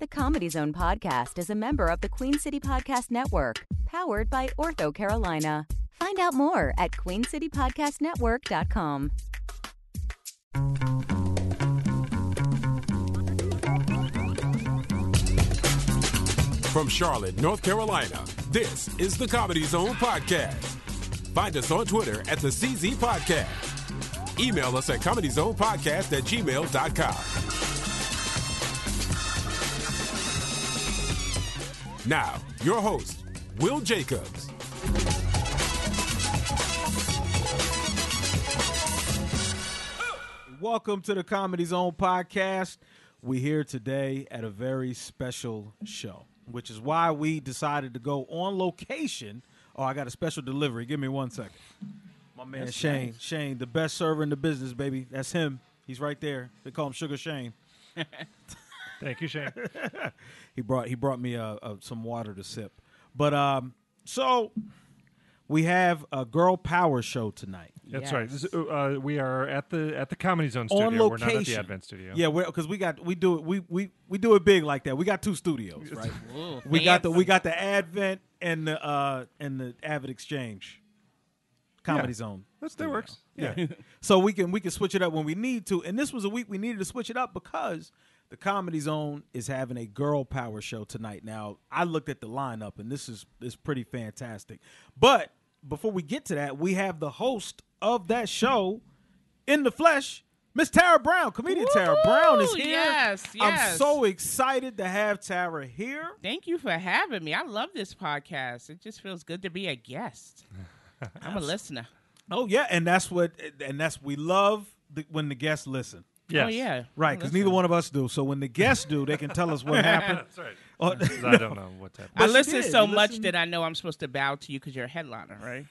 The Comedy Zone podcast is a member of the Queen City Podcast Network, powered by Ortho Carolina. Find out more at queencitypodcastnetwork.com. From Charlotte, North Carolina, this is the Comedy Zone Podcast. Find us on Twitter at the CZ Podcast. Email us at comedyzonepodcast at gmail.com. Now, your host, Will Jacobs. Welcome to the Comedy Zone podcast. We're here today at a very special show, which is why we decided to go on location. Oh, I got a special delivery. Give me one second. My man Shane, Shane, the best server in the business, baby. That's him. He's right there. They call him Sugar Shane. Thank you, Shane. He brought he brought me uh, uh, some water to sip. But um, so we have a girl power show tonight. That's right. This, uh, we are at the at the Comedy Zone studio. on We're location. not at the Advent studio. Yeah, because we got we do it we, we we do it big like that. We got two studios, right? Ooh, we got the we got the Advent and the uh and the AvidXchange Comedy Yeah. Zone. That's, that works. Yeah. Yeah. so we can we can switch it up when we need to. And this was a week we needed to switch it up because the Comedy Zone is having a girl power show tonight. Now, I looked at the lineup and this is is pretty fantastic. But before we get to that, we have the host of that show in the flesh, Miss Tera Brown. Comedian Tera Brown is here. Yes, yes. I'm so excited to have Tera here. Thank you for having me. I love this podcast. It just feels good to be a guest. I'm a listener. Oh yeah, and that's what and that's we love the, when the guests listen. Oh, yes. Oh yeah, Right, oh, because listen. neither one of us do. So when the guests do, they can tell us what happened. That's right. Oh, 'Cause I don't know what's happening. I But listen so much that I know I'm supposed to bow to you because you're a headliner, right?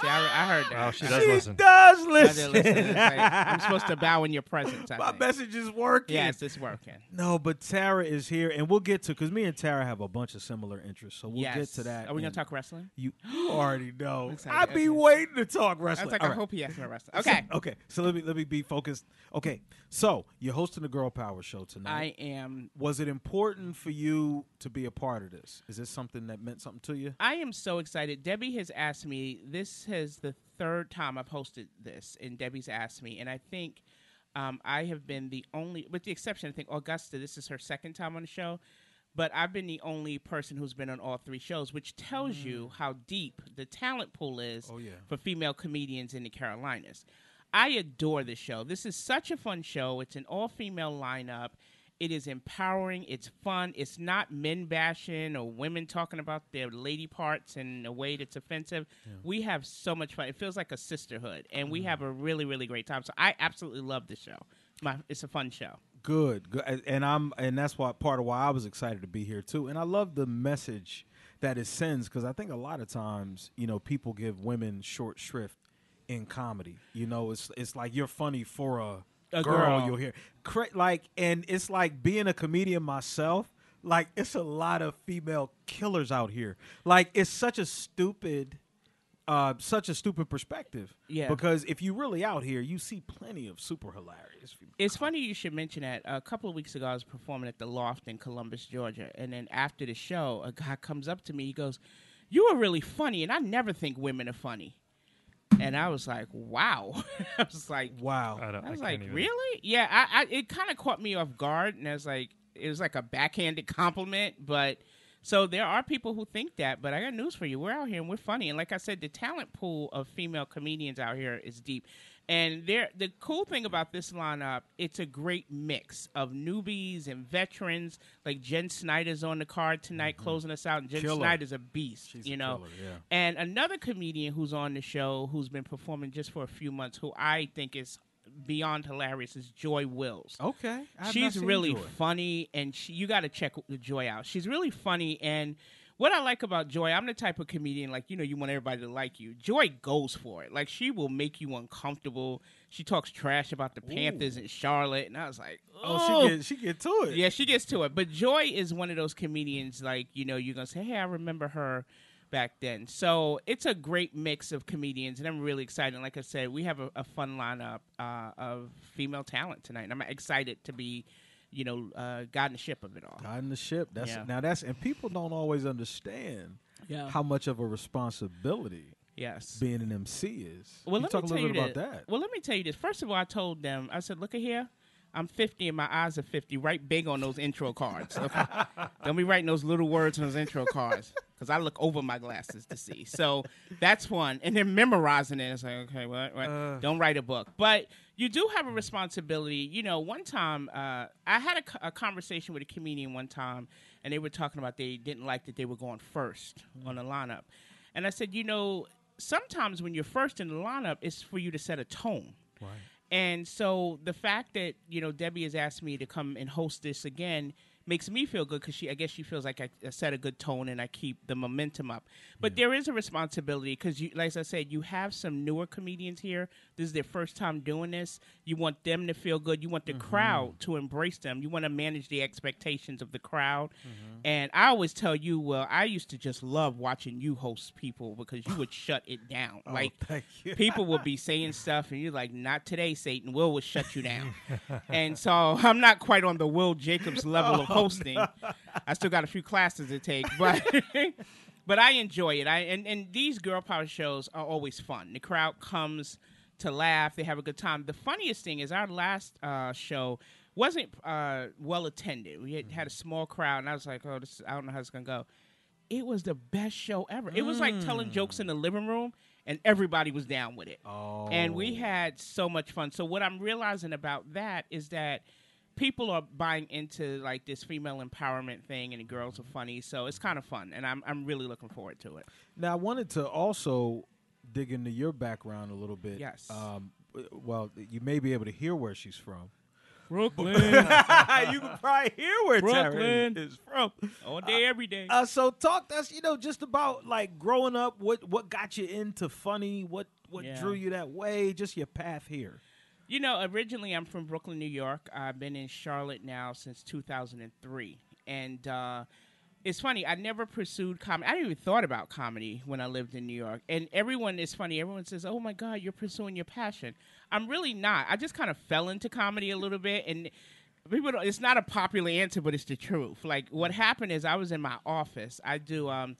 See, I, I heard that. Oh, she does she listen. does listen. Listen, like, I'm supposed to bow in your presence. I My think. message is working. Yes, it's working. No, but Tera is here, and we'll get to because me and Tera have a bunch of similar interests, so we'll yes. get to that. Are we gonna and talk wrestling? You, you already know. excited. I be Okay. waiting to talk I wrestling. was like, All I right. hope he asked me wrestling. So- Okay. okay. So let me let me be focused. Okay. So you're hosting the Girl Power Show tonight. I am. Was it important for you to be a part of this? Is this something that meant something to you? I am so excited. Debbie has asked me. This is the third time I've hosted this, and Debbie's asked me, and I think um, I have been the only, with the exception, I think Augusta. This is her second time on the show, but I've been the only person who's been on all three shows, which tells you how deep the talent pool is Oh, yeah. for female comedians in the Carolinas. I adore this show. This is such a fun show. It's an all female lineup. It is empowering. It's fun. It's not men bashing or women talking about their lady parts in a way that's offensive. We have so much fun. It feels like a sisterhood, and we mm. have a really, really great time. So I absolutely love the show. My, it's a fun show. Good, good, and I'm, and that's why part of why I was excited to be here too. And I love the message that it sends because I think a lot of times, you know, people give women short shrift in comedy. You know, it's it's like you're funny for a, A girl, girl. you'll hear, Cra- like, and it's like being a comedian myself. Like, it's a lot of female killers out here. Like, it's such a stupid. Uh, such a stupid perspective. Yeah. Because if you really out here, you see plenty of super hilarious. It's funny you should mention that. A couple of weeks ago, I was performing at the Loft in Columbus, Georgia, and then after the show, a guy comes up to me. He goes, "You are really funny, and I never think women are funny." And I was like, "Wow!" I was like, Wow. I, don't, I was can't like, even- really? Yeah, I, I it kind of caught me off guard, and I was like, it was like a backhanded compliment, but so there are people who think that. But I got news for you: we're out here and we're funny, and like I said, the talent pool of female comedians out here is deep. And there, the cool thing about this lineup, it's a great mix of newbies and veterans. Like Jenn Snyder's on the card tonight, mm-hmm. closing us out, and Jenn Killer. Snyder's a beast. She's you know, killer, yeah. and another comedian who's on the show who's been performing just for a few months, who I think is beyond hilarious, is Joy Wills. Okay. I have not She's really Joy. funny, and she, you got to check the Joy out. She's really funny, and what I like about Joy, I'm the type of comedian like you know you want everybody to like you. Joy goes for it. Like she will make you uncomfortable. She talks trash about the Panthers and Charlotte, and I was like, Oh, she get she get to it. yeah, she gets to it. But Joy is one of those comedians, like, you know, you're going to say, hey, I remember her back then. So it's a great mix of comedians, and I'm really excited. Like I said, we have a, a fun lineup uh, of female talent tonight, and I'm excited to be you know, uh, guiding the ship of it all. Guiding the ship. That's Yeah. now that's and people don't always understand Yeah. how much of a responsibility Yes. being an MC is. Well, you let talk me a tell little you bit this. about that. Well, let me tell you this. First of all, I told them, I said, look at here. I'm 50 and my eyes are 50. Write big on those intro cards. Okay? Don't be writing those little words on those intro cards because I look over my glasses to see. So that's one. And then memorizing it. It's like, okay, what? what? Don't write a book. But you do have a responsibility. You know, one time uh, I had a, a conversation with a comedian one time, and they were talking about they didn't like that they were going first on the lineup. And I said, you know, sometimes when you're first in the lineup, it's for you to set a tone. Right. And so the fact that you know Debbie has asked me to come and host this again makes me feel good because she, I guess she feels like I, I set a good tone and I keep the momentum up. But there is a responsibility because, you, like I said, you have some newer comedians here. This is their first time doing this. You want them to feel good. You want the mm-hmm. crowd to embrace them. You want to manage the expectations of the crowd. Mm-hmm. And I always tell you, well, I used to just love watching you host people because you would shut it down. Oh, like thank you. people would be saying stuff, and you're like, "Not today, Satan. Will will shut you down." and so I'm not quite on the Will Jacobs level of hosting. I still got a few classes to take, but but I enjoy it. I and and these girl power shows are always fun. The crowd comes to laugh. They have a good time. The funniest thing is our last uh, show wasn't uh, well attended. We had, had a small crowd, and I was like, "Oh, this I don't know how it's gonna go." It was the best show ever. It was like telling jokes in the living room, and everybody was down with it. Oh. And we had so much fun. So what I'm realizing about that is that people are buying into like this female empowerment thing, and the girls are funny. So it's kind of fun, and I'm I'm really looking forward to it. Now, I wanted to also dig into your background a little bit. Yes. Um, well, you may be able to hear where she's from. Brooklyn, you can probably hear where Tera Brooklyn. is from. all day, every day. Uh, so talk to us, you know, just about like growing up. What what got you into funny? What what Yeah. drew you that way? Just your path here. You know, originally I'm from Brooklyn, New York. I've been in Charlotte now since 2003. And uh, it's funny, I never pursued comedy. I didn't even thought about comedy when I lived in New York. And everyone is funny. Everyone says, oh my God, you're pursuing your passion. I'm really not. I just kind of fell into comedy a little bit. And people don't, it's not a popular answer, but it's the truth. Like, what happened is I was in my office. I do. Um,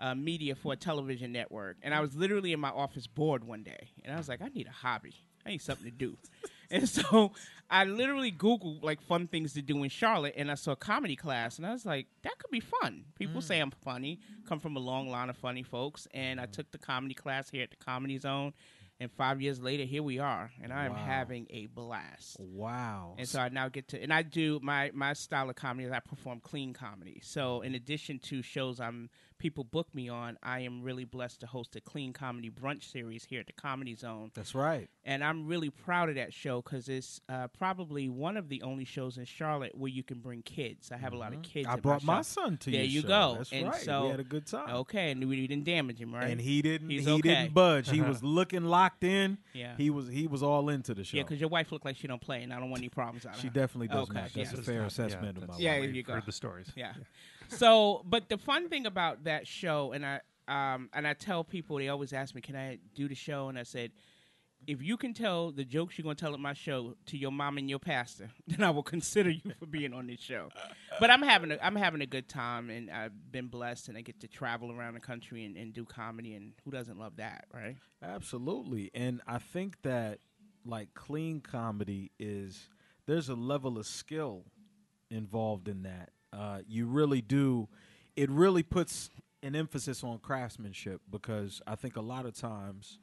uh, media for a television network, and I was literally in my office bored one day, and I was like, I need a hobby. I need something to do. And so I literally Googled like fun things to do in Charlotte, and I saw a comedy class, and I was like, that could be fun. People say I'm funny, come from a long line of funny folks, and I took the comedy class here at the Comedy Zone, and five years later, here we are, and I am Wow. having a blast. Wow. And so I now get to, and I do my my style of comedy is I perform clean comedy. So in addition to shows I'm people book me on, I am really blessed to host a clean comedy brunch series here at the Comedy Zone, That's right. and I'm really proud of that show because it's uh, probably one of the only shows in Charlotte where you can bring kids. I have a lot of kids. Mm-hmm. I brought my show. son to There your you show. go. That's And right. so- we had a good time. Okay, and we didn't damage him, right? And he didn't. He's he okay. didn't budge. He was looking locked in. Yeah. He was. He was all into the show. yeah, because your wife looked like she don't play, and I don't want any problems out of she her. definitely does Okay, not. That's yeah. a fair not- assessment of my that's- Yeah, wife. there you we've go. Heard the stories. Yeah. So, but the fun thing about that show, and I um, and I tell people, they always ask me, "Can I do the show?" And I said, "If you can tell the jokes you're going to tell at my show to your mom and your pastor, then I will consider you for being on this show." But I'm having a, I'm having a good time, and I've been blessed, and I get to travel around the country and, and do comedy, and who doesn't love that, right? Absolutely. And I think that like clean comedy is there's a level of skill involved in that. Uh, you really do it really puts an emphasis on craftsmanship because I think a lot of times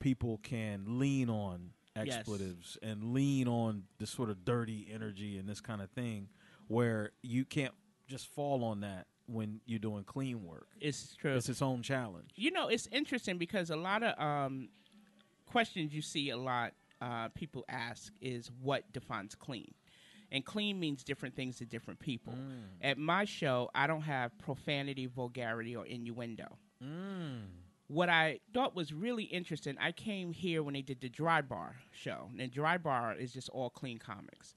people can lean on Yes. expletives and lean on the sort of dirty energy and this kind of thing where you can't just fall on that when you're doing clean work. It's true. It's its own challenge. You know, it's interesting because a lot of um, questions you see a lot uh, people ask is what defines clean. And clean means different things to different people. Mm. At my show, I don't have profanity, vulgarity, or innuendo. Mm. What I thought was really interesting, I came here when they did the Dry Bar show. And Dry Bar is just all clean comics.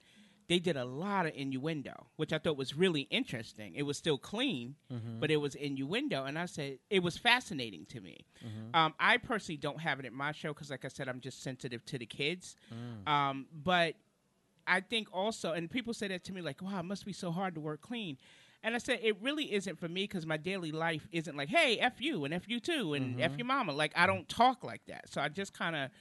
They did a lot of innuendo, which I thought was really interesting. It was still clean, mm-hmm. but it was innuendo. And I said, it was fascinating to me. Mm-hmm. Um, I personally don't have it at my show because, like I said, I'm just sensitive to the kids. Mm. Um, but I think also, and people say that to me like, "Wow, it must be so hard to work clean." And I said, it really isn't for me because my daily life isn't like, hey, F you and F you too and F your mama. Like, I don't talk like that. So I just kind of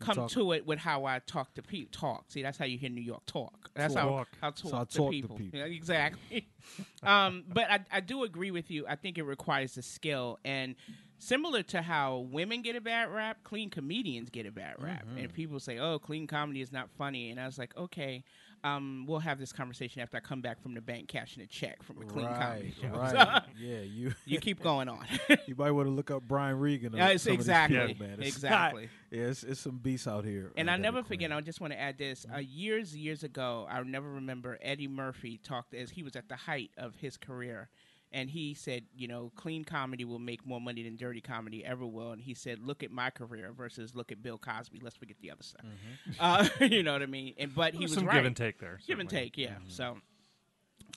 come talk- to it with how I talk to people. Talk. See, that's how you hear New York talk. That's Talk. how, how talk, So I to, talk to people. people. Yeah, exactly. um, but I, I do agree with you. I think it requires a skill. And similar to how women get a bad rap, clean comedians get a bad rap. Mm-hmm. And people say, oh, clean comedy is not funny. And I was like, okay. Um, we'll have this conversation after I come back from the bank cashing a check from a clean comedy show. right. yeah, you you keep going on. you might want to look up Brian Regan. or Yeah, it's some of these exactly, people, man. It's exactly. not- yeah, it's, it's some beasts out here. And uh, I never forget. I just want to add this. Uh, years, years ago, I never remember Eddie Murphy talked as he was at the height of his career, and he said, you know, clean comedy will make more money than dirty comedy ever will. And he said, look at my career versus look at Bill Cosby. Let's forget the other stuff. Uh, you know what I mean? And but he There's was some right. give and take there. Give and take, yeah. So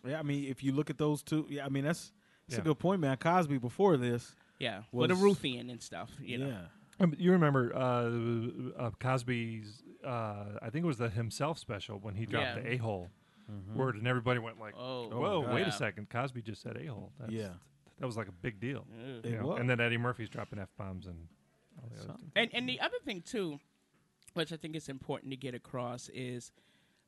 Yeah, I mean, if you look at those two, yeah, I mean that's that's a good point, man. Cosby before this, yeah, Was- with a Ruthian and stuff. You know. yeah, Um, you remember uh, uh, Cosby's? Uh, I think it was the himself special when he dropped Yeah. the a hole Mm-hmm. word, and everybody went like, Oh, "Whoa, God. wait a Yeah. second! Cosby just said a hole." Yeah. that was like a big deal. Ugh. It you know? was. And then Eddie Murphy's dropping f bombs and. All the other Something. things. And and the other thing too, which I think is important to get across is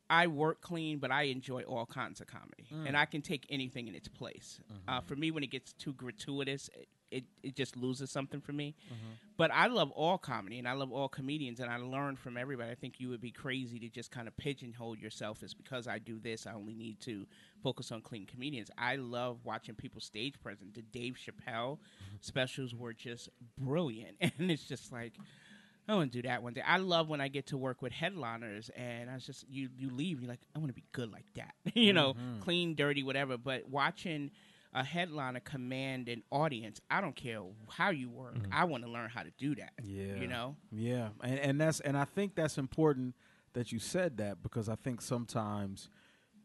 I work clean, but I enjoy all kinds of comedy, and mm. I can take anything in its place. Mm-hmm. Uh, for me, when it gets too gratuitous, it, it, just loses something for me. Mm-hmm. But I love all comedy, and I love all comedians, and I learn from everybody. I think you would be crazy to just kind of pigeonhole yourself as because I do this, I only need to focus on clean comedians. I love watching people stage present. The Dave Chappelle mm-hmm. specials were just brilliant, and it's just like. I want to do that one day. I love when I get to work with headliners, and I was just you you leave, you're like, I want to be good like that, you know, mm-hmm. clean, dirty, whatever. But watching a headliner command an audience, I don't care how you work. Mm-hmm. I want to learn how to do that. yeah, you know. yeah, and and that's and I think that's important that you said that because I think sometimes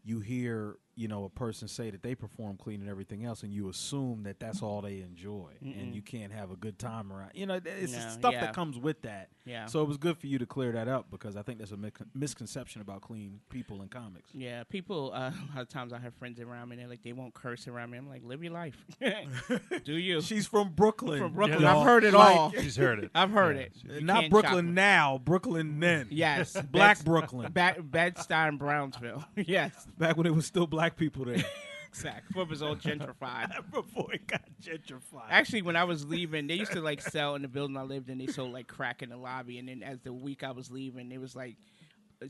you hear you know a person say that they perform clean and everything else, and you assume that that's all they enjoy, and you can't have a good time around. You know, it's No, stuff yeah. that comes with that. Yeah. So it was good for you to clear that up because I think there's a mis- misconception about clean people in comics. Yeah, people. Uh, a lot of times I have friends around me. and They're like, they won't curse around me. I'm like, live your life. do you? She's from Brooklyn. from Brooklyn. Yeah, I've heard it like- all. She's heard it. I've heard Yeah, it. You Not Brooklyn now, Brooklyn then. Yes, Black Brooklyn. Ba- Bed-Stuy, Brownsville. yes, Back when it was still black people there. exactly. Before it was all gentrified. Before it got gentrified. Actually, when I was leaving, they used to like sell in the building I lived in. They sold like crack in the lobby, and then as the week I was leaving, it was like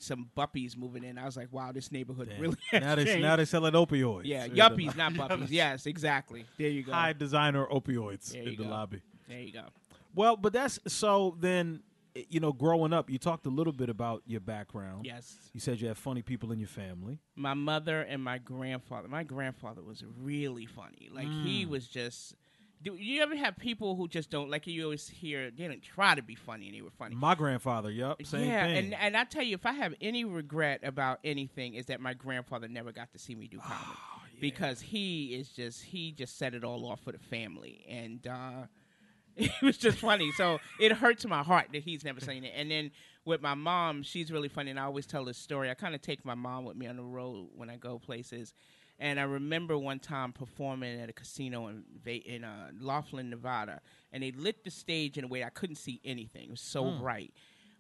some buppies moving in. I was like, wow, this neighborhood Damn. really has now they changed. now they selling opioids. yeah, yuppies, not puppies. Yes, exactly. There you go. High designer opioids in you the lobby. There you go. Well, but that's so then you know, growing up, you talked a little bit about your background. Yes. You said you have funny people in your family. my mother and my grandfather. My grandfather was really funny. Like he Mm. was just. Do you ever have people who just don't like you always hear they didn't try to be funny and they were funny? My grandfather, yep, same yeah, thing. and and I tell you, if I have any regret about anything, is that my grandfather never got to see me do comedy Oh, because he is just he just set it all off for the family, and uh, it was just funny. So it hurts my heart that he's never seen it. And then with my mom, she's really funny, and I always tell this story. I kind of take my mom with me on the road when I go places. And I remember one time performing at a casino in in uh, Laughlin, Nevada, and they lit the stage in a way I couldn't see anything. It was so bright,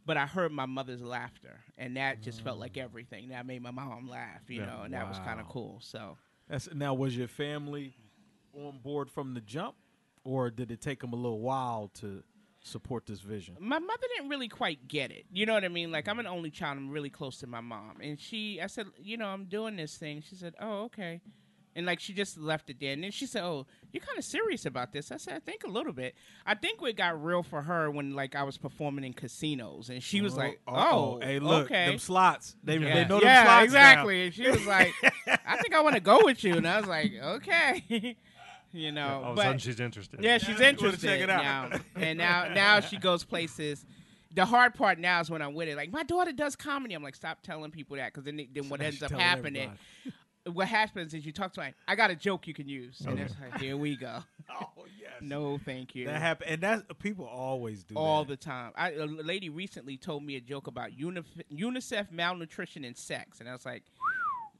but I heard my mother's laughter, and that just felt like everything. That made my mom laugh, you Yeah, know, and that was kind of cool. So That's, now, was your family on board from the jump, or did it take them a little while to support this vision? my mother didn't really quite get it. You know what I mean? Like I'm an only child. I'm really close to my mom, and she. I said, you know, I'm doing this thing. She said, oh, okay. And like she just left it there, and then she said, "Oh, you're kind of serious about this." I said, "I think a little bit. I think it got real for her when like I was performing in casinos, and she was like, uh-oh. "Oh, hey, look, okay." them slots. They, yeah, they know yeah, them slots exactly. And she was like, "I think I want to go with you," and I was like, "Okay." you know, All of a but sudden, she's interested. yeah, she's interested check it out. now, and now now she goes places. The hard part now is when I'm with it. Like my daughter does comedy. I'm like, stop telling people that because then, they- then what now ends up telling happening. what happens is you talk to me. I got a joke you can use, and it's like, here we go. Oh yes. No, thank you. That happen, and that's people always do all that. the time. I, a lady recently told me a joke about UNIF- UNICEF malnutrition and sex, and I was like,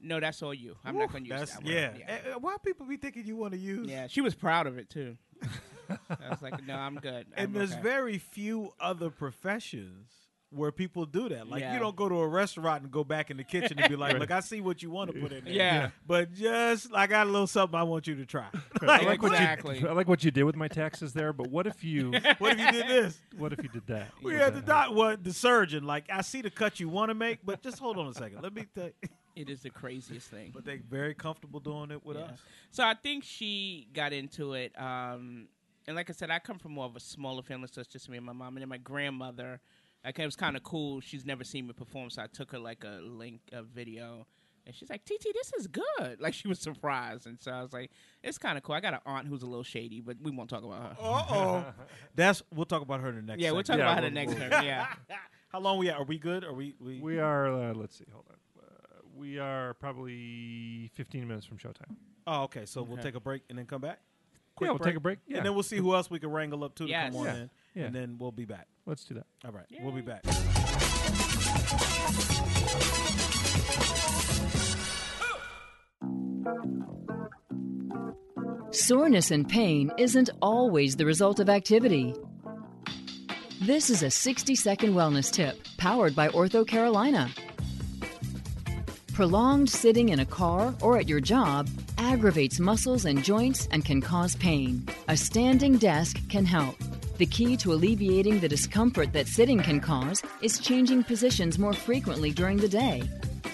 "No, that's all you. I'm not going to use That's that one." yeah. yeah. Eh, eh, Why people be thinking you want to use? Yeah, she was proud of it too. I was like, "No, I'm good." And I'm there's okay." very few other professions where people do that. Like Yeah. you don't go to a restaurant and go back in the kitchen and be like, "Look, I see what you want to put in there." Yeah. But just I got a little something I want you to try. I like, like what Exactly. you I like what you did with my taxes there, but what if you what if you did this? what if you did that? We Would had the that doc, what the surgeon. Like I see the cut you want to make, but just hold on a second. Let me. Tell It is the craziest thing. but they're very comfortable doing it with Yeah. us. So I think she got into it. Um, and like I said, I come from more of a smaller family, so it's just me and my mom. And then my grandmother, like it was kind of cool. She's never seen me perform, so I took her like a link, a video. And she's like, TT, this is good. Like she was surprised. And so I was like, it's kind of cool. I got an aunt who's a little shady, but we won't talk about her. Uh oh. That's we'll talk about her in the next. yeah, we'll talk. Yeah, about her the next we'll- Yeah. How long we at? Are we good? Are we? We, We are. Uh, let's see. Hold on. We are probably 15 minutes from showtime. oh, okay. So we'll Okay. take a break and then come back. yeah, we'll take a break. Yeah, And then we'll see who else we can wrangle up to to Yes. come on Yeah. in. Yeah. And then we'll be back. let's do that. All right. We'll be back. Soreness and pain isn't always the result of activity. This is a 60 second wellness tip powered by Ortho Carolina. Prolonged sitting in a car or at your job aggravates muscles and joints and can cause pain. A standing desk can help. The key to alleviating the discomfort that sitting can cause is changing positions more frequently during the day.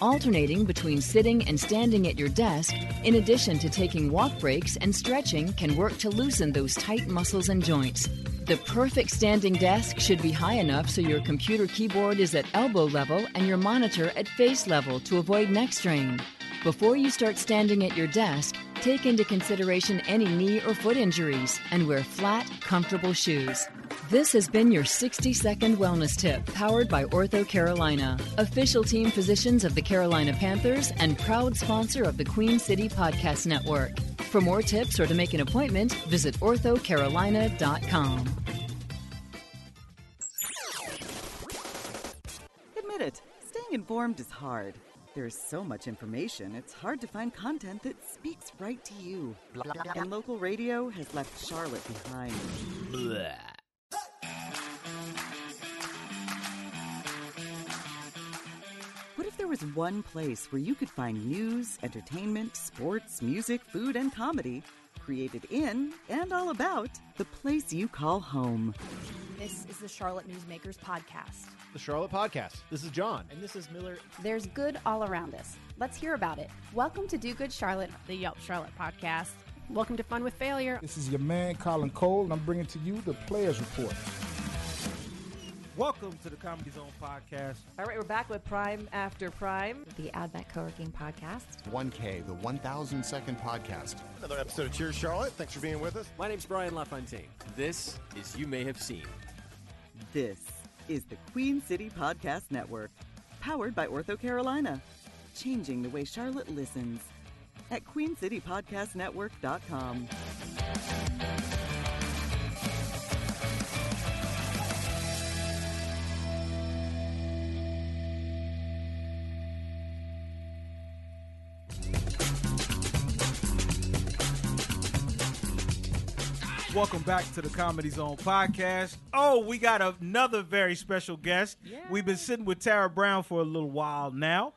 Alternating between sitting and standing at your desk, in addition to taking walk breaks and stretching, can work to loosen those tight muscles and joints. The perfect standing desk should be high enough so your computer keyboard is at elbow level and your monitor at face level to avoid neck strain. Before you start standing at your desk, take into consideration any knee or foot injuries and wear flat, comfortable shoes. This has been your 60 second wellness tip powered by Ortho Carolina, official team physicians of the Carolina Panthers and proud sponsor of the Queen City Podcast Network. For more tips or to make an appointment, visit orthocarolina.com. Admit it, staying informed is hard. There's so much information, it's hard to find content that speaks right to you. And local radio has left Charlotte behind. What if there was one place where you could find news, entertainment, sports, music, food, and comedy created in and all about the place you call home? This is the Charlotte Newsmakers podcast. the Charlotte Podcast. This is John. And this is Miller. There's good all around us. Let's hear about it. Welcome to Do Good Charlotte, the Yelp Charlotte podcast. Welcome to Fun with Failure. This is your man, Colin Cole, and I'm bringing to you the Players Report. Welcome to the Comedy Zone podcast. All right, we're back with Prime After Prime. The Advent Co-working Podcast. 1K, the 1000 second podcast. Another episode of Cheers Charlotte. Thanks for being with us. My name's Brian LaFontaine. This is You May Have Seen. This is the Queen City Podcast Network, powered by Ortho Carolina, changing the way Charlotte listens at queencitypodcastnetwork.com. Welcome back to the Comedy Zone podcast. Oh, we got another very special guest. We've been sitting with Tera Brown for a little while now.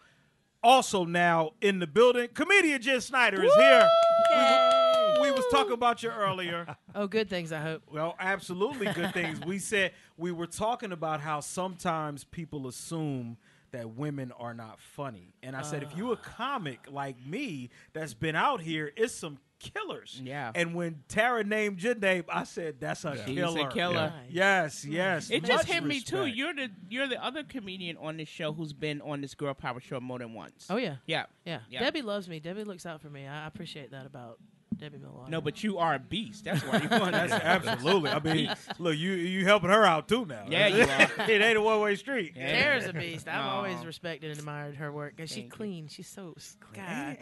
Also now in the building, comedian Jenn Snyder is here. We, we was talking about you earlier. Oh, good things, I hope. Well, absolutely good things. We said we were talking about how sometimes people assume that women are not funny. And I said, if you a ah. comic like me that's been out here, it's some killers. Yeah. And when Tera named your name, I said, that's a She's killer. a killer. Yes, yes. It just Much hit me too. You're the you're the other comedian on this show who's been on this girl power show more than once. Oh, yeah. Yeah. Yeah. Yeah. Debbie loves me. Debbie looks out for me. I I appreciate that about Debbie Millwater. No, but you are a beast. That's why you want That's absolutely. I mean, Beast. look, you you helping her out too now. Yeah, you are. it ain't a one way street. Yeah. Tera's a beast. I've Aw. always respected and admired her work. 'cause she Thank you. clean. She's so God.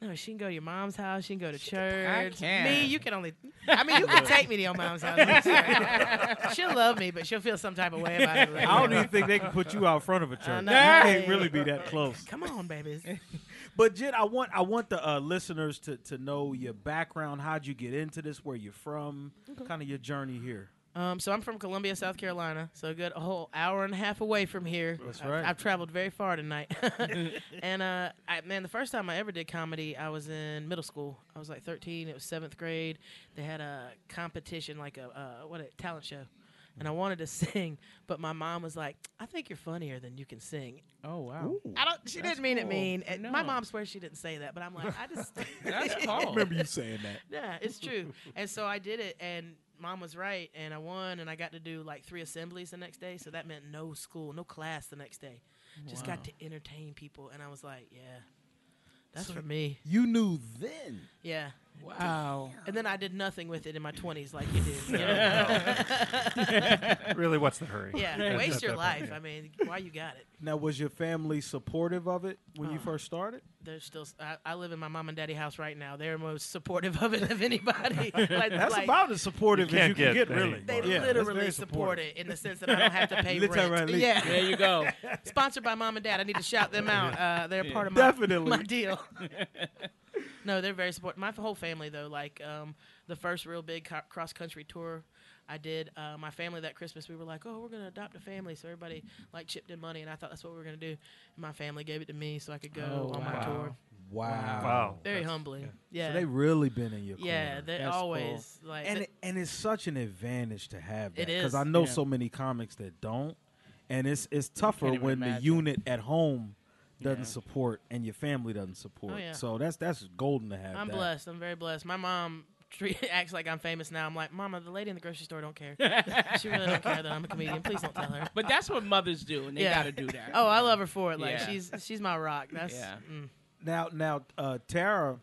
No, she can go to your mom's house. She can go to church. can. Me, you can only. I mean, you can take me to your mom's house. she'll love me, but she'll feel some type of way about it. I don't even think they can put you out front of a church. You know. can't really be that close. Come on, babies. But Jenn, I want I want the uh, listeners to to know your background. How'd you get into this? Where you're from? Kind of your journey here. Um, so I'm from Columbia, South Carolina. So a good a whole hour and a half away from here. That's I've- right. I've, traveled very far tonight. and uh, I, man, the first time I ever did comedy, I was in middle school. I was like 13. It was seventh grade. They had a competition, like a uh, what a talent show. And I wanted to sing, but my mom was like, "I think you're funnier than you can sing." Oh wow. I don't. She didn't mean it cool. mean. And My mom swears she didn't say that, but I'm like, I just. That's cool. I remember you saying that. Yeah, it's true. and so I did it, and mom was right, and I won, and I got to do like three assemblies the next day. So that meant no school, no class the next day. Just got to entertain people, and I was like, yeah, that's for me. You knew then. Yeah. Wow. And then I did nothing with it in my 20s like you did. You know? really, what's the hurry? yeah, At waste that your point, life. yeah. I mean, why you got it? Now, was your family supportive of it when you Uh, first started? They're still. I, I live in my mom and daddy house right now. They're most supportive of it of anybody. like, That's like, about as supportive You as you can't can get, get really. They. Yeah, literally very support supportive. it in the sense that I don't have to pay rent. Literally. Yeah, There you go. Sponsored by mom and dad. I need to shout them out. Uh, they're Yeah. part of my, Definitely. my deal. No, they're very supportive. My whole family, though, like um, the first real big co- cross country tour I did, uh, my family that Christmas, we were like, oh, we're going to adopt a family. So everybody like chipped in money, and I thought that's what we were going to do. And my family gave it to me so I could go Oh, on my tour. Wow. Wow. Very That's- humbling. Yeah. So they really been in your corner. yeah, they That's always like and th- it, and it's such an advantage to have that It because. I know Yeah. so many comics that don't, and it's it's tougher even when the unit at home doesn't Yeah. support and your family doesn't support. Oh, yeah. So that's that's golden to have. I'm that. blessed. I'm very blessed. My mom treat, acts like I'm famous now. I'm like, Mama, the lady in the grocery store don't care. she really don't care that I'm a comedian. Please don't tell her. But that's what mothers do, and they Yeah. got to do that. Oh, I love her for it. Like Yeah. she's she's my rock. That's Yeah. mm. Now now uh, Tera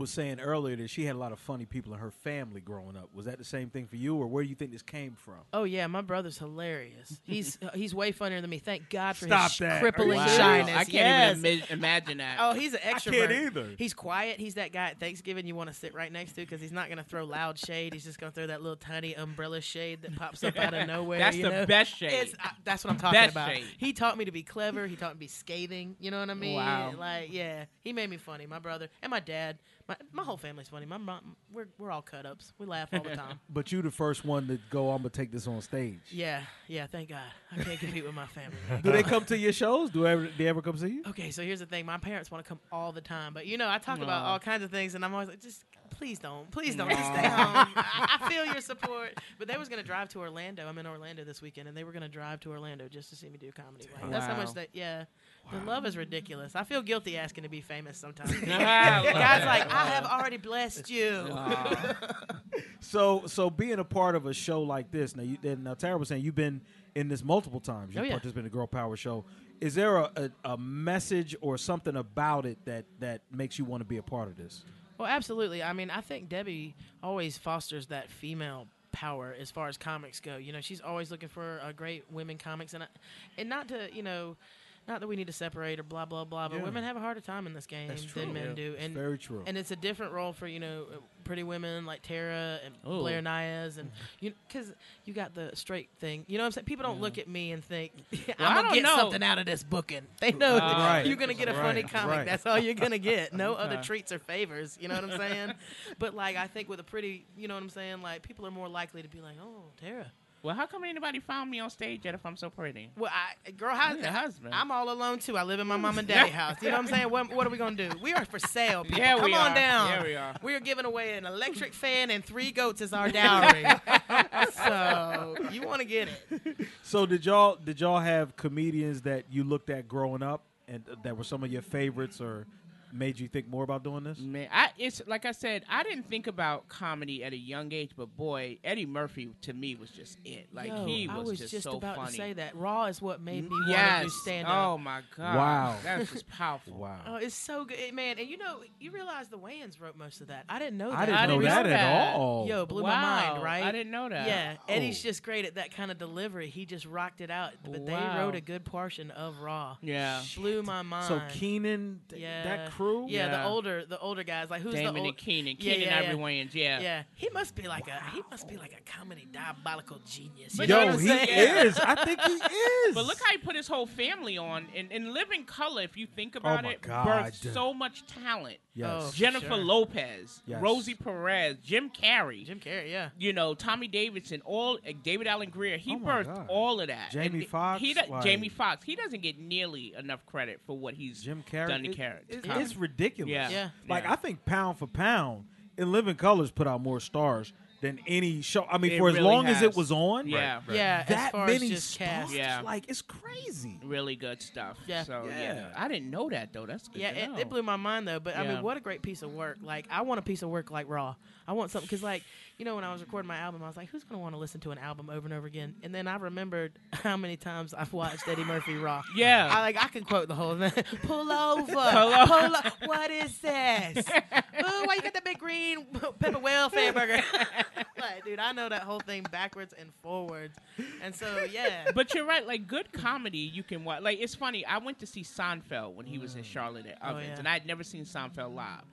was saying earlier that she had a lot of funny people in her family growing up. Was that the same thing for you, or where do you think this came from? Oh yeah, my brother's hilarious. He's uh, he's way funnier than me. Thank God for Stop his that. Crippling Wow. shyness. I can't yes. even ima- imagine that. Oh, he's an extrovert. I can't either. He's quiet. He's that guy at Thanksgiving you want to sit right next to because he's not going to throw loud shade. He's just going to throw that little tiny umbrella shade that pops up out of nowhere. That's you the know? best shade. It's, uh, that's what I'm talking Best about. shade. He taught me to be clever. He taught me to be scathing. You know what I mean? Wow. Like, yeah, he made me funny. My brother and my dad. My, my whole family's funny. My mom, we're we're all cut ups. We laugh all the time. But you the first one to go. I'm gonna take this on stage. yeah, yeah. Thank God, I can't compete with my family. Do they come to your shows? Do ever they ever come see you? Okay, so here's the thing. My parents want to come all the time, but you know, I talk about all kinds of things, and I'm always like, just please don't, please don't, just stay home. I, I feel your support. But they was gonna drive to Orlando. I'm in Orlando this weekend, and they were gonna drive to Orlando just to see me do comedy. Like, That's how much that. Yeah, the love is ridiculous. I feel guilty asking to be famous sometimes. Guys like, I have already blessed you. So so being a part of a show like this now, you, then now Tera was saying you've been in this multiple times. You Oh, yeah. participated in the Girl Power show. Is there a, a, a message or something about it that that makes you want to be a part of this? Well, absolutely. I mean, I think Debbie always fosters that female power as far as comics go. You know, she's always looking for uh, great women comics, and I, and not to you know, not that we need to separate or blah blah blah, but Yeah. women have a harder time in this game than men Yeah. do, It's and very true. And it's a different role for you know, uh, pretty women like Tera and Ooh. Blair Nayas, and you because you got the straight thing. You know what I'm saying? People don't look at me and think Well, I'm gonna get know. something out of this booking. They know that Right. you're gonna get a funny Right. comic. Right. That's all you're gonna get. No other treats or favors. You know what I'm saying? but like, I think with a pretty, you know what I'm saying? Like, people are more likely to be like, "Oh, Tera." Well, how come anybody found me on stage yet if I'm so pretty? Well, I, girl, how's Your husband. I'm all alone too. I live in my mom and daddy house. You know what I'm saying? What, what are we gonna do? We are for sale. People. Yeah, Come we on are. down. Yeah, we are. We are giving away an electric fan and three goats as our dowry. so you want to get it? So did y'all did y'all have comedians that you looked at growing up and that were some of your favorites or made you think more about doing this? Man, I it's like I said, I didn't think about comedy at a young age, but boy, Eddie Murphy to me was just it. Like Yo, he was, I was just, just so about funny. to say that. Raw is what made me yes. want to do stand up. Oh my god. Wow. That's just powerful. Wow. Oh, it's so good, man. And you know, you realize the Wayans wrote most of that. I didn't know that. I didn't I know didn't that know at that. all. Yo, blew wow. my mind, right? I didn't know that. Yeah, Eddie's Oh. just great at that kind of delivery. He just rocked it out. But they wrote a good portion of Raw. Yeah. blew my mind. So Keenen, th- yeah, that crew. yeah, the older, the older guys, like who's Damon the old, and Keenen. Yeah, Keenen yeah, Ivory yeah. Wayans, yeah. Yeah, he must be like a he must be like a comedy diabolical genius. You But know Yo, what I'm he saying? is. I think he is. But look how he put his whole family on. In, in Living Color, if you think about Oh my it, God. birthed so much talent. Yes. Oh, Jennifer sure. Lopez, Yes. Rosie Perez, Jim Carrey, Jim Carrey, yeah. you know Tommy Davidson, all uh, David Alan Grier. He Oh birthed God. all of that. Jamie And Foxx, He do- like- Jamie Foxx. He doesn't get nearly enough credit for what he's Jim Carrey. done to it- Carrey. it- Comedy. it's ridiculous. Yeah. Yeah. Like Yeah. I think pound for pound, In Living Colors put out more stars than any show. I mean, It for as really long as it was on, Yeah. Yeah, as that far as many just stars, cast. Yeah. like it's crazy. really good stuff. Yeah. So yeah. Yeah. I didn't know that though. That's good. Yeah, to it, know. it blew my mind though. But I mean, what a great piece of work! Like, I want a piece of work like Raw. I want something because, like, you know, when I was recording my album, I was like, "Who's gonna want to listen to an album over and over again?" And then I remembered how many times I've watched Eddie Murphy Raw. Yeah. I like I can quote the whole thing. Pull over, pull over. over. What is this? Ooh, why you got that big green pepper welfare burger? like, dude, I know that whole thing backwards and forwards. And so, yeah. but you're right. Like good comedy, you can watch. Like it's funny. I went to see Seinfeld when he was in mm. Charlotte at Oh, Ovens, yeah. and I had never seen Seinfeld live.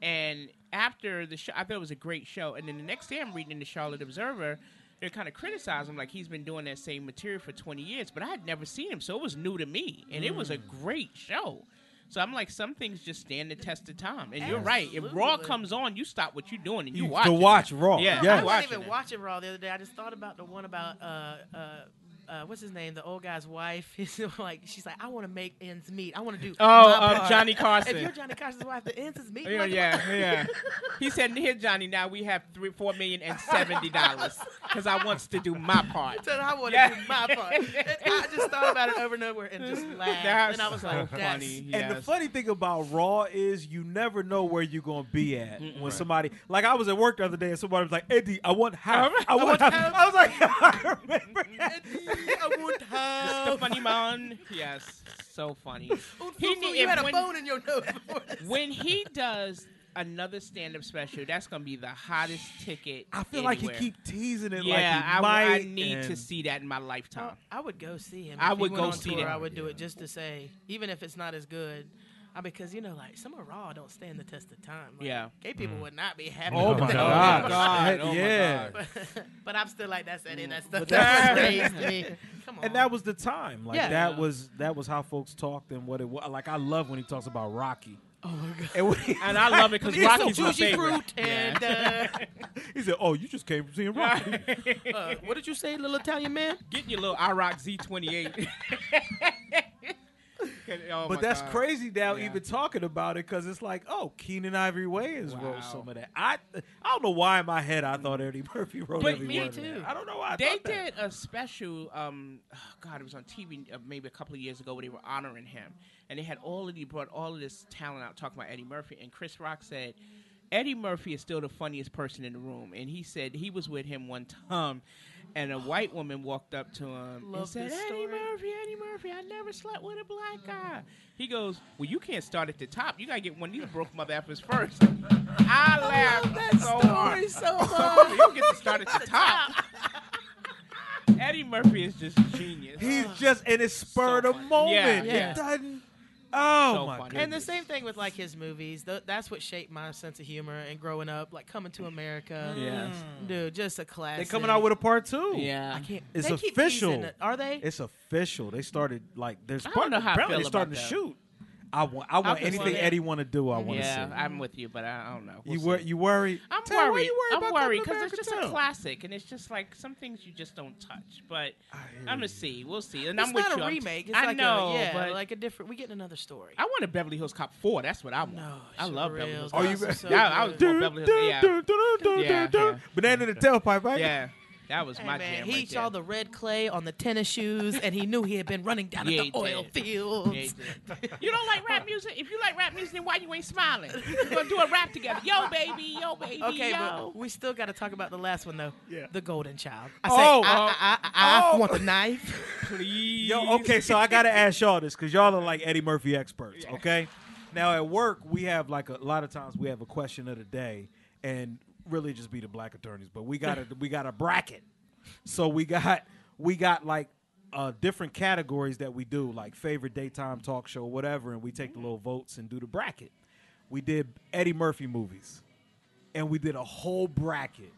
And after the show, I thought it was a great show. And then the next day, I'm reading in the Charlotte Observer. They're kind of criticizing him, like he's been doing that same material for 20 years, but I had never seen him, so it was new to me, and it was a mm. great show. So I'm like, some things just stand the test of time. And you're right. If Raw comes on, you stop what you're doing and you, You watch. to it. watch Raw. Yeah, Yes. I wasn't watching even it. watching Raw the other day. I just thought about the one about uh uh. Uh, what's his name? The old guy's wife. He's like, she's like, I want to make ends meet. I want to do. Oh, my uh, part." Johnny Carson. If you're Johnny Carson's wife, the ends is meet. Yeah, yeah, yeah. He said, "Here, Johnny. Now we have three, four million and seventy dollars because I wants to do my part." So I want to Yeah. do my part. And I just thought about it over and over and just laughed. That's and I was so like, that's funny. And the funny thing about Raw is you never know where you're gonna be at when somebody like I was at work the other day and somebody was like, Eddie, I want half. I want, half. I was like, I remember that. I want the funny man. Yes, so funny. He You need- had a when, bone in your nose when he does another stand-up special, that's gonna be the hottest ticket. I feel like he keep teasing it Yeah, like he I, might. I need to see that in my lifetime. Well, I would go see him. I If he would went go on see tour, them. I would do it just to say, even if it's not as good. Uh, because you know, like some of Raw don't stand the test of time. Like, Yeah. gay people would not be happy. Oh my that. God. God, oh my yeah. God. But, but I'm still like that's Eddie. That's the But that's what that's- me. Come on. And that was the time. Like Yeah. that was that was how folks talked and what it was. Like I love when he talks about Rocky. oh my god. And And I love it because Need some Rocky's my juicy favorite. fruit and uh, he said, "Oh, you just came from seeing Rocky." uh, what did you say, little Italian man? Get your little IROC Z28. Oh, but that's God. crazy now, Yeah. even talking about it, because it's like, oh, Keenen Ivory Wayans Wow. wrote some of that. I I don't know why in my head I thought Eddie Murphy wrote But every me word of too. that. I don't know why. I They thought that. did a special. Um, oh God, it was on TV uh, maybe a couple of years ago where they were honoring him, and they had all of they brought all of this talent out talking about Eddie Murphy, and Chris Rock said. Eddie Murphy is still the funniest person in the room, and he said he was with him one time, and a white woman walked up to him and Love said, this "Eddie story. Murphy, Eddie Murphy, I never slept with a black guy." He goes, "Well, you can't start at the top. You gotta get one of these broke mother effers first. I laughed that so story hard. so you much. don't get to start at the top. Eddie Murphy is just genius. He's just in his spur So of funny. moment. Yeah, It yeah. doesn't. Oh So my funny. And the same thing with like his movies. Th- that's what shaped my sense of humor and growing up, like Coming to America. Mm. Mm. Yes. dude, just a classic. They're coming out with a part two. Yeah. I can't. It's they official. teasing it. Are they? It's official. They started like there's I don't part, know how I feel they're starting about to shoot. I want I want anything want it. Eddie want to do. I want to yeah, see. I'm with you, but I, I don't know. We'll you see. wor- you worry? I'm Tell, why worried. you worried I'm about worried because it's America just a classic, and it's just like some things you just don't touch. But I hear I'm gonna see. We'll see. And it's I'm with not you. a I'm- remake. It's I like know, a, yeah, but like a different. We getting another story. I want a Beverly Hills Cop four. That's what I want. No, I love Beverly Hills. Hills Are you Cop re- so Yeah, I was good. born Beverly Hills. Yeah. Banana in the tailpipe, right? Yeah. That was Hey, my man, jam. he right saw there. the red clay on the tennis shoes, and he knew he had been running down Yeah, at the oil did. fields. Yeah, you don't like rap music? If you like rap music, then why you ain't smiling? We're gonna do a rap together. Yo, baby, yo, baby, Okay, yo. but we still got to talk about the last one though. Yeah. The Golden Child. I say, Oh, I, uh, I, I, I oh. want the knife. Please. Yo, okay, so I gotta ask y'all this because y'all are like Eddie Murphy experts. Okay, now at work we have like a, lot of times we have a question of the day, and really just be the black attorneys, but we got a we got a bracket. So we got we got like uh, different categories that we do, like favorite daytime talk show, whatever, and we take the little votes and do the bracket. We did Eddie Murphy movies, and we did a whole bracket.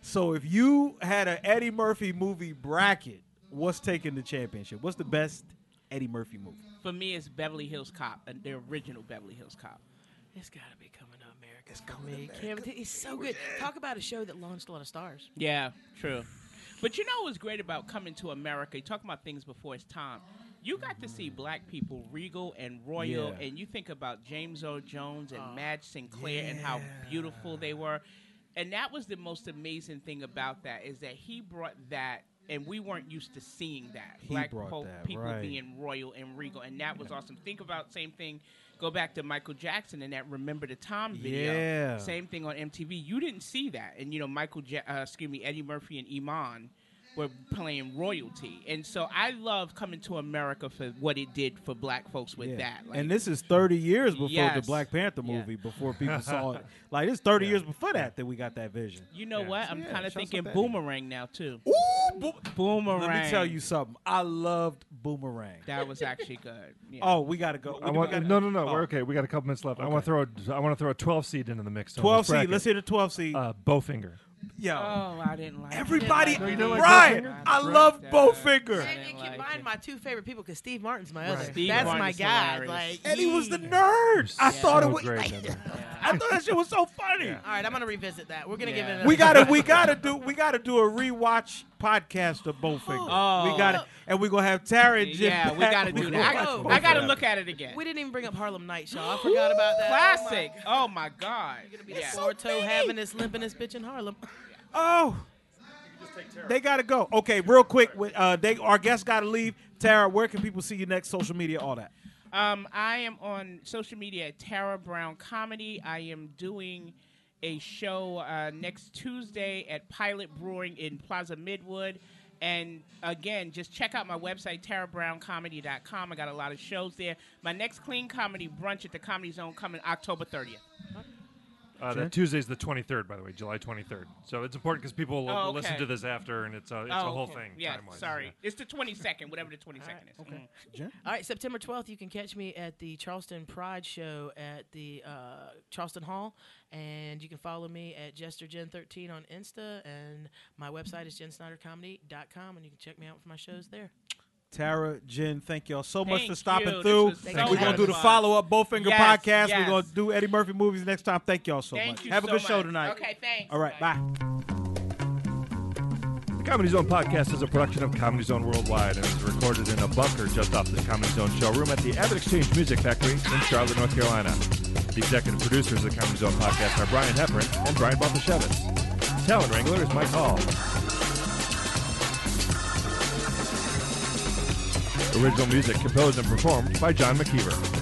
So if you had an Eddie Murphy movie bracket, what's taking the championship? What's the best Eddie Murphy movie? For me, it's Beverly Hills Cop, uh, the original Beverly Hills Cop. It's got to be coming to America. It's coming to America. It's so good. Talk about a show that launched a lot of stars. Yeah, true. But you know what's great about coming to America? You talk about things before its time. You got to see black people, regal and royal, Yeah. and you think about James Earl Jones and oh, Madge Sinclair and how beautiful they were. And that was the most amazing thing about that is that he brought that, and we weren't used to seeing that. He black brought po- that, people right. being royal and regal, and that was awesome. Think about same thing. Go back to Michael Jackson and that "Remember the Time" video. Yeah. Same thing on MTV. You didn't see that, and you know Michael, ja- uh, excuse me, Eddie Murphy and Iman were playing royalty, and so I love coming to America for what it did for black folks with Yeah. that. Like, and this is 30 years before the Black Panther Yeah. movie, before people saw it. Like, it's 30 years before that that we got that vision. you know what? I'm Yeah, kind of thinking Boomerang now too. Ooh, Boomerang. Let me tell you something. I loved Boomerang. that was actually good. Yeah. Oh, we got to go. I We want, gotta- no, no, no. oh. We're okay. We got a couple minutes left. I want to throw. A, I want to throw a 12 seed into the mix. 12 seed. bracket. Let's hear the 12 seed. Uh, Bowfinger. Yo. Oh, I didn't like. Everybody, it. No, you don't like Brian, Bowfinger? I love That- Bowfinger. I And you like combine my two favorite people because Steve Martin's my other. Steve That's Martin my guy. hilarious. Like And he was the he- nerd. I So thought it was. great like- in there. I thought that shit was so funny. All right, I'm gonna revisit that. We're gonna give it. We gotta, we gotta do, we gotta do a rewatch podcast of Bowfinger. Oh. We got it, and we gonna have Tera and Jim. Yeah, we got to do that. I, gonna Oh, got, I got to look at it again. We didn't even bring up Harlem Nights, y'all. I forgot about that. Classic. Oh my God. Yeah. Four toe having this limping this bitch in Harlem. Oh, they gotta go. Okay, real quick. with, Uh, they our guests gotta leave. Tera, where can people see you next? Social media, all that. Um, I am on social media at Tera Brown Comedy. I am doing a show uh, next Tuesday at Pilot Brewing in Plaza Midwood. And again, just check out my website, terabrown.comedy.com. I got a lot of shows there. My next clean comedy brunch at the Comedy Zone coming October 30th. Uh, Sure. that Tuesday's the 23rd, by the way, July 23rd. So it's important because people will, Oh, will listen okay. to this after, and it's a, it's Oh, a whole okay. thing. Yeah, time-wise. sorry. It's the 22nd, whatever the 22nd is. Mhm. Jenn? All right, September 12th, you can catch me at the Charleston Pride Show at the uh, Charleston Hall. And you can follow me at JesterGen13 on Insta. And my website is jennsnydercomedy.com. And you can check me out for my shows there. Tera, Jenn, thank y'all so much Thank for stopping you. Through. so We're gonna do the follow up Bowfinger Yes, podcast. yes. We're gonna do Eddie Murphy movies next time. Thank y'all so Thank much. you Have a so good show tonight. Okay, thanks. All right, bye. The Comedy Zone podcast is a production of Comedy Zone Worldwide and is recorded in a bunker just off the Comedy Zone showroom at the AvidXchange Music Factory in Charlotte, North Carolina. The executive producers of the Comedy Zone podcast are Brian Hepburn and Brian Baltashevitz. Talent Wrangler is Mike Hall. Original music composed and performed by John McKeever.